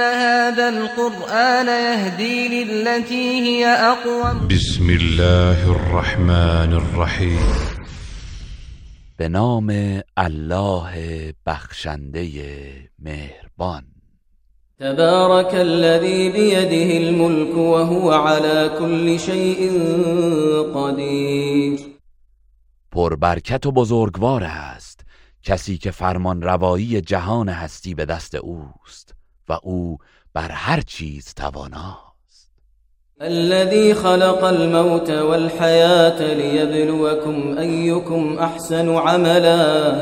إن هذا القرآن يهدي للتي هي أقوم. بسم الله الرحمن الرحیم به نام الله بخشنده مهربان. تبارك الذي بيده الملك وهو على كل شيء قدير پربرکت و بزرگوار است. کسی که فرمان روایی جهان هستی به دست اوست. و او بر هر چیز تواناست. الذي خلق الموت والحياة ليبلوكم أيكم أحسن عملا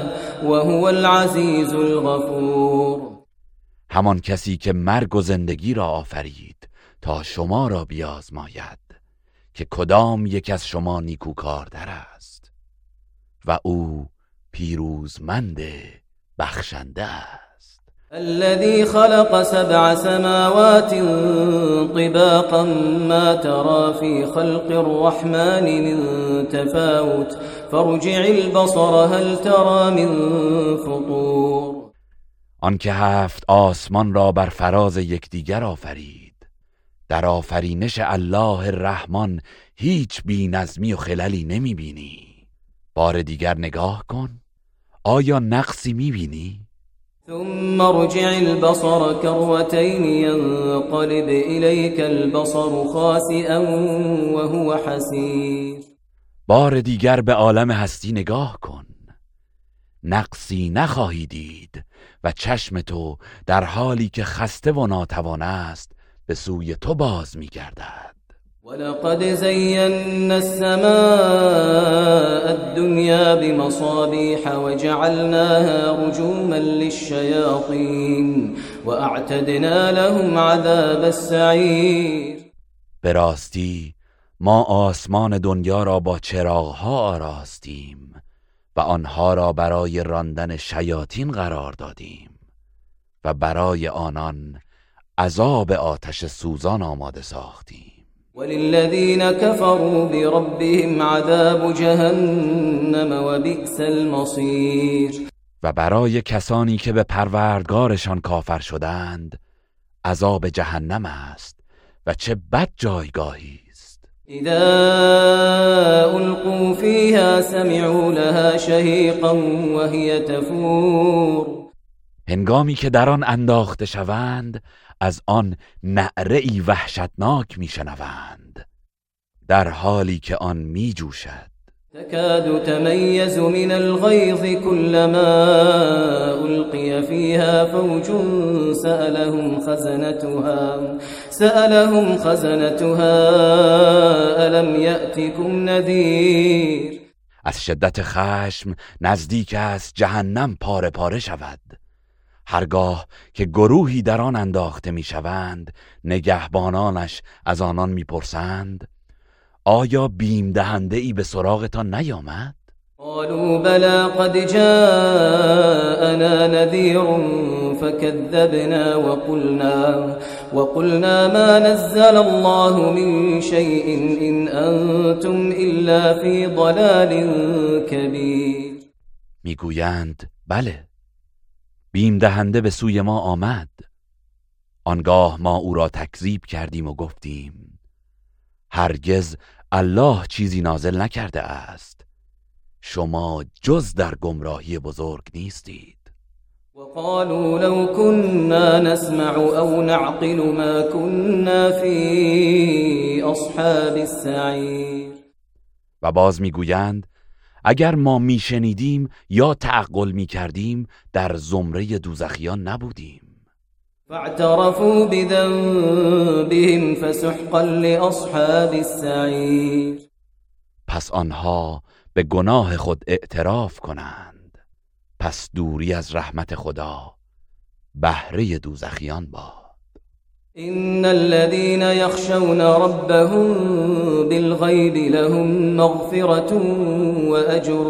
وهو العزيز الغفور. همان کسی که مرگ و زندگی را آفرید تا شما را بیازماید که کدام یک از شما نیکوکاردر است و او پیروزمند بخشنده است. الذي خلق سبع سماوات طباقا ما ترى في خلق الرحمن من تفاوت فارجع البصر هل ترى من فطور. آنکه هفت آسمان را بر فراز یکدیگر آفرید. در آفرینش الله الرحمن هیچ بی نظمی و خللی نمی بینی بار دیگر نگاه کن. آیا نقصی می بینی؟ ثم ارجع البصر كروتين ينقلب إليك البصر خاسئا وهو حسير. بار دیگر به عالم هستی نگاه کن. نقصی نخواهی دید و چشم تو در حالی که خسته و ناتوان است به سوی تو باز میگردد. ولقد زينا السماء الدنيا بمصابيح وجعلناها رجوما للشياطين وأعتدنا لهم عذاب السعير به راستی ما آسمان دنیا را با چراغها آراستیم و آنها را برای راندن شیاطین قرار دادیم و برای آنان عذاب آتش سوزان آماده ساختیم. وللذين كفروا بربهم عذاب جهنم وبئس المصير. و برای کسانی که به پروردگارشان کافر شدند عذاب جهنم است و چه بد جایگاهی است. إذا ألقوا فيها سمعوا لها شهيقا وهي تفور. هنگامی که در آن انداخته شوند از آن نعره ای وحشتناک میشنوند. در حالی که آن میجوشد. تكاد تميز من الغيظ كلما ألقي فيها فوج سألهم خزنتها. سألهم خزنتها ألم يأتكم نذير؟ از شدت خشم نزدیک است جهنم پاره پاره شود. هرگاه که گروهی در آن انداخته می‌شوند نگهبانانش از آنان می‌پرسند آیا بیم دهنده ای به سراغتان نیامد؟ قالوا بلى قد جاءنا نذير فكذبنا وقلنا وقلنا ما نزل الله من شيء إن أنتم إلا في ضلال كبير. می‌گویند بله بیم دهنده به سوی ما آمد. آنگاه ما او را تکذیب کردیم و گفتیم هرگز الله چیزی نازل نکرده است. شما جز در گمراهی بزرگ نیستید. وقالوا لو كنا نسمع أو نعقل ما كنا في أصحاب السعير. و باز می‌گویند اگر ما میشنیدیم یا تعقل می‌کردیم در زمره دوزخیان نبودیم. فاعترفوا بذنبهم فسحقا لأصحاب السعير. پس آنها به گناه خود اعتراف کنند. پس دوری از رحمت خدا بهره دوزخیان باد. إن الذين يخشون ربهم بالغيب لهم مغفرة وأجر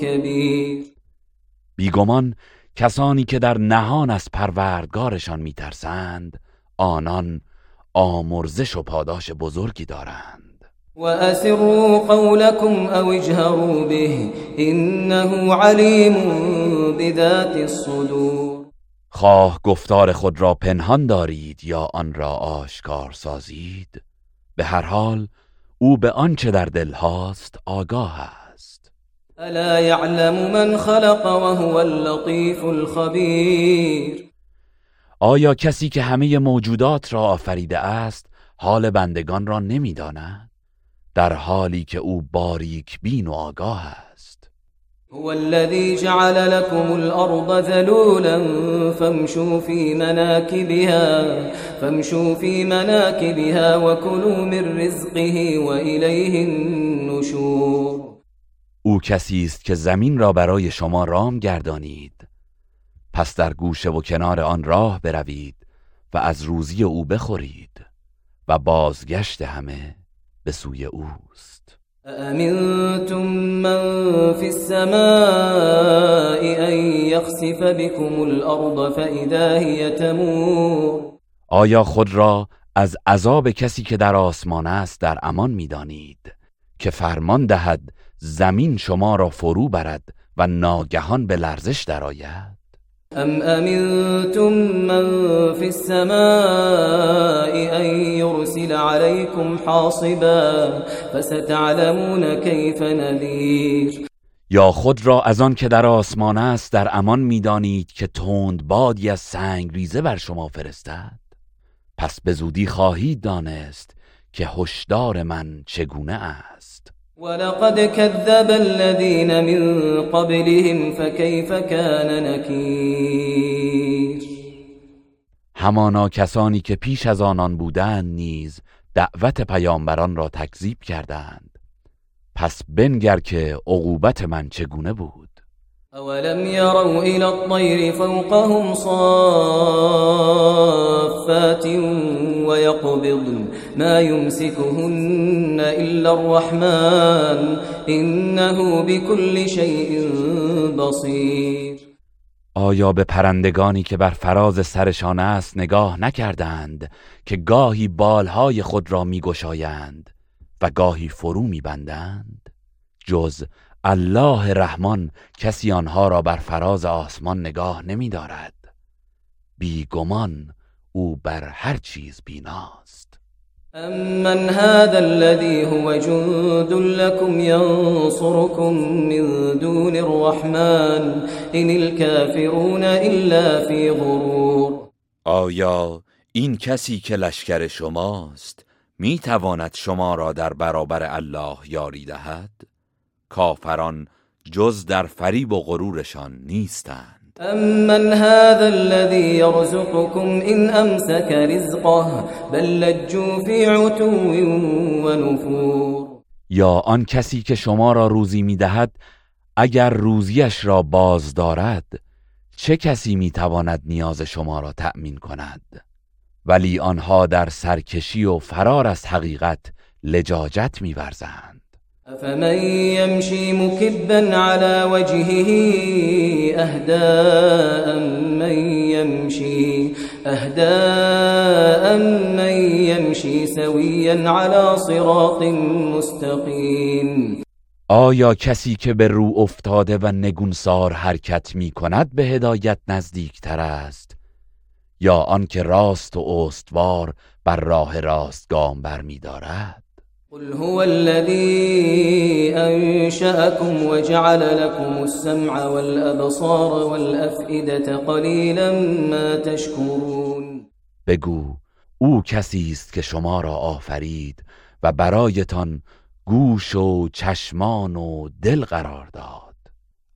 كبير. بیگمان کسانی که در نهان از پروردگارشان میترسند آنان آمرزش و پاداش بزرگی دارند. وأسروا قولكم أو اجهروا به إنه عليم بذات الصدور. خواه گفتار خود را پنهان دارید یا آن را آشکار سازید؟ به هر حال او به آنچه در دل هاست آگاه است. ألا يعلم من خلق وهو اللطيف الخبير آیا کسی که همه موجودات را آفریده است حال بندگان را نمی‌داند؟ در حالی که او باریک بین و آگاه است. هو الذي جعل لكم الأرض ذلولا فامشوا في مناكبها فامشوا في مناكبها وكلوا من رزقه وإليه النشور. او کسی است که زمین را برای شما رام گردانید. پس در گوشه و کنار آن راه بروید و از روزی او بخورید و بازگشت همه به سوی اوست. أأمنتم من في السماء أن يخسف بكم الأرض فإذا هي تمور؟ آیا خود را از عذاب کسی که در آسمان است در امان می‌دانید که فرمان دهد زمین شما را فرو برد و ناگهان به لرزش درآید؟ أم أمنتم من في السماء أن يرسل عليكم حاصبا فستعلمون كيف نذير یا خود را از آن که در آسمان است در امان می‌دانید که تند بادی از سنگ ریزه بر شما فرستد؟ پس به زودی خواهید دانست که هشدار من چگونه است. ولقد كذب الذين من قبلهم فكيف كان نكير؟ همانا کسانی که پیش از آنان بودند نیز دعوت پیامبران را تکذیب کردند. پس بنگر که عقوبت من چگونه بود؟ أولم يروا إلى الطير فوقهم صافات ويقبضن ما يمسكهن إلا الرحمن إنه بكل شيء بصير. آیا به پرندگانی که بر فراز سرشان است نگاه نکردند که گاهی بالهای خود را میگشایند و گاهی فرو میبندند؟ جز الله رحمان کسی آنها را بر فراز آسمان نگاه نمیدارد. بیگمان او بر هر چیز بیناست. أمن هذا الذي هو جند لكم ينصركم من دون الرحمن إن الكافرون إلا في غرور. آیا این کسی که لشکر شماست می تواند شما را در برابر الله یاری دهد؟ کافران جز در فریب و غرورشان نیستند. أمن هذا الذي يرزقكم إن أمسك رزقه بل لجوا في عتو ونفور یا آن کسی که شما را روزی می دهد اگر روزیش را باز دارد چه کسی می تواند نیاز شما را تأمین کند؟ ولی آنها در سرکشی و فرار از حقیقت لجاجت می ورزند أفمن يمشي مكبا على وجهه أهداء من يمشي؟ أهداء من يمشي سويا على صراط مستقيم. آیا کسی که به رو افتاده و نگونسار حرکت می کند به هدایت نزدیک تر است؟ یا آنکه راست و استوار بر راه راست گام بر می دارد قل هو الذي أنشأكم وجعل لكم السمع والأبصار والأفئدة قليلا ما تشكرون. بگو او کسی است که شما را آفرید و برایتان گوش و چشمان و دل قرار داد.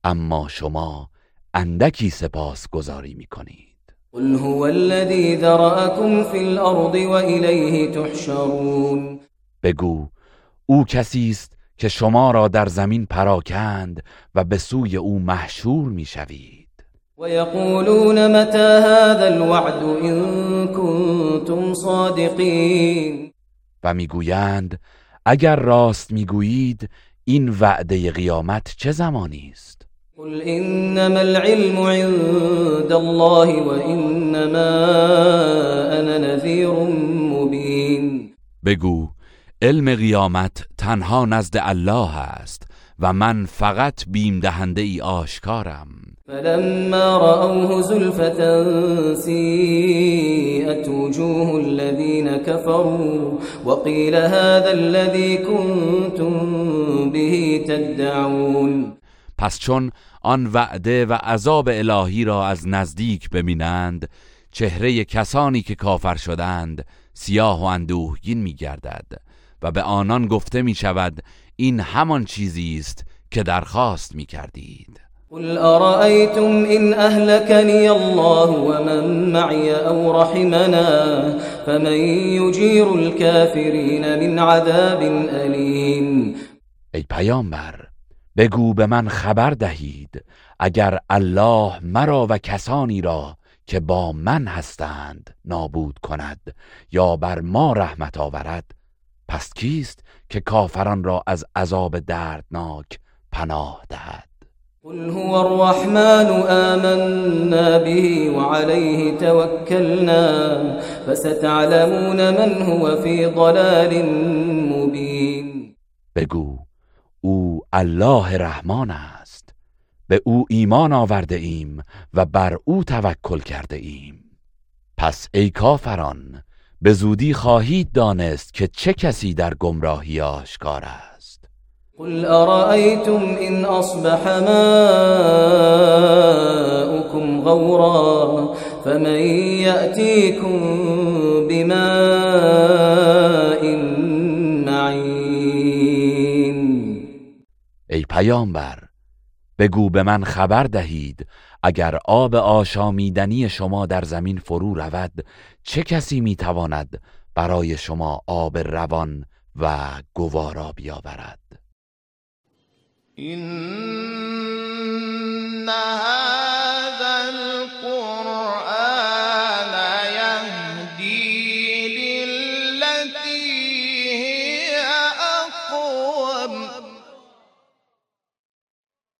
اما شما اندکی سپاس گذاری می کنید قل هو الذي ذرأكم في الأرض وإليه تحشرون. بگو او کسی است که شما را در زمین پراکند و به سوی او محشور می‌شوید. ويقولون متى هذا الوعد إن كنتم صادقين و می‌گویند اگر راست می‌گویید این وعده قیامت چه زمانی است؟ قل انما العلم عند الله وانما انا نذير مبين بگو علم قیامت تنها نزد الله است و من فقط بیم دهنده ای آشکارم. فلما رأوه زلفة سيئت وجوه الذين كفروا وقيل هذا الذي كنتم به تدعون. پس چون آن وعده و عذاب الهی را از نزدیک ببینند چهره کسانی که کافر شدند سیاه و اندوهگین می گردد و به آنان گفته می شود این همان چیزی است که درخواست می کردید قل أرأيتم إن أهلكني الله ومن معي أو رحمنا فمن يجير الكافرين من عذاب أليم ای پیامبر بگو به من خبر دهید اگر الله مرا و کسانی را که با من هستند نابود کند یا بر ما رحمت آورد پس کیست که کافران را از عذاب دردناک پناه دهد؟ قل هو الرحمن آمنا به وعليه توكلنا فستعلمون من هو في ضلال مبين بگو او الله رحمان است. به او ایمان آورده ایم و بر او توکل کرده ایم. پس ای کافران به زودی خواهید دانست که چه کسی در گمراهی آشکار است. قل أرأيتم إن أصبح ماؤكم غورا فمن يأتيكم بماء معين ای پیامبر بگو به من خبر دهید. اگر آب آشامیدنی شما در زمین فرو رود چه کسی می‌تواند برای شما آب روان و گوارا بیاورد؟ هذا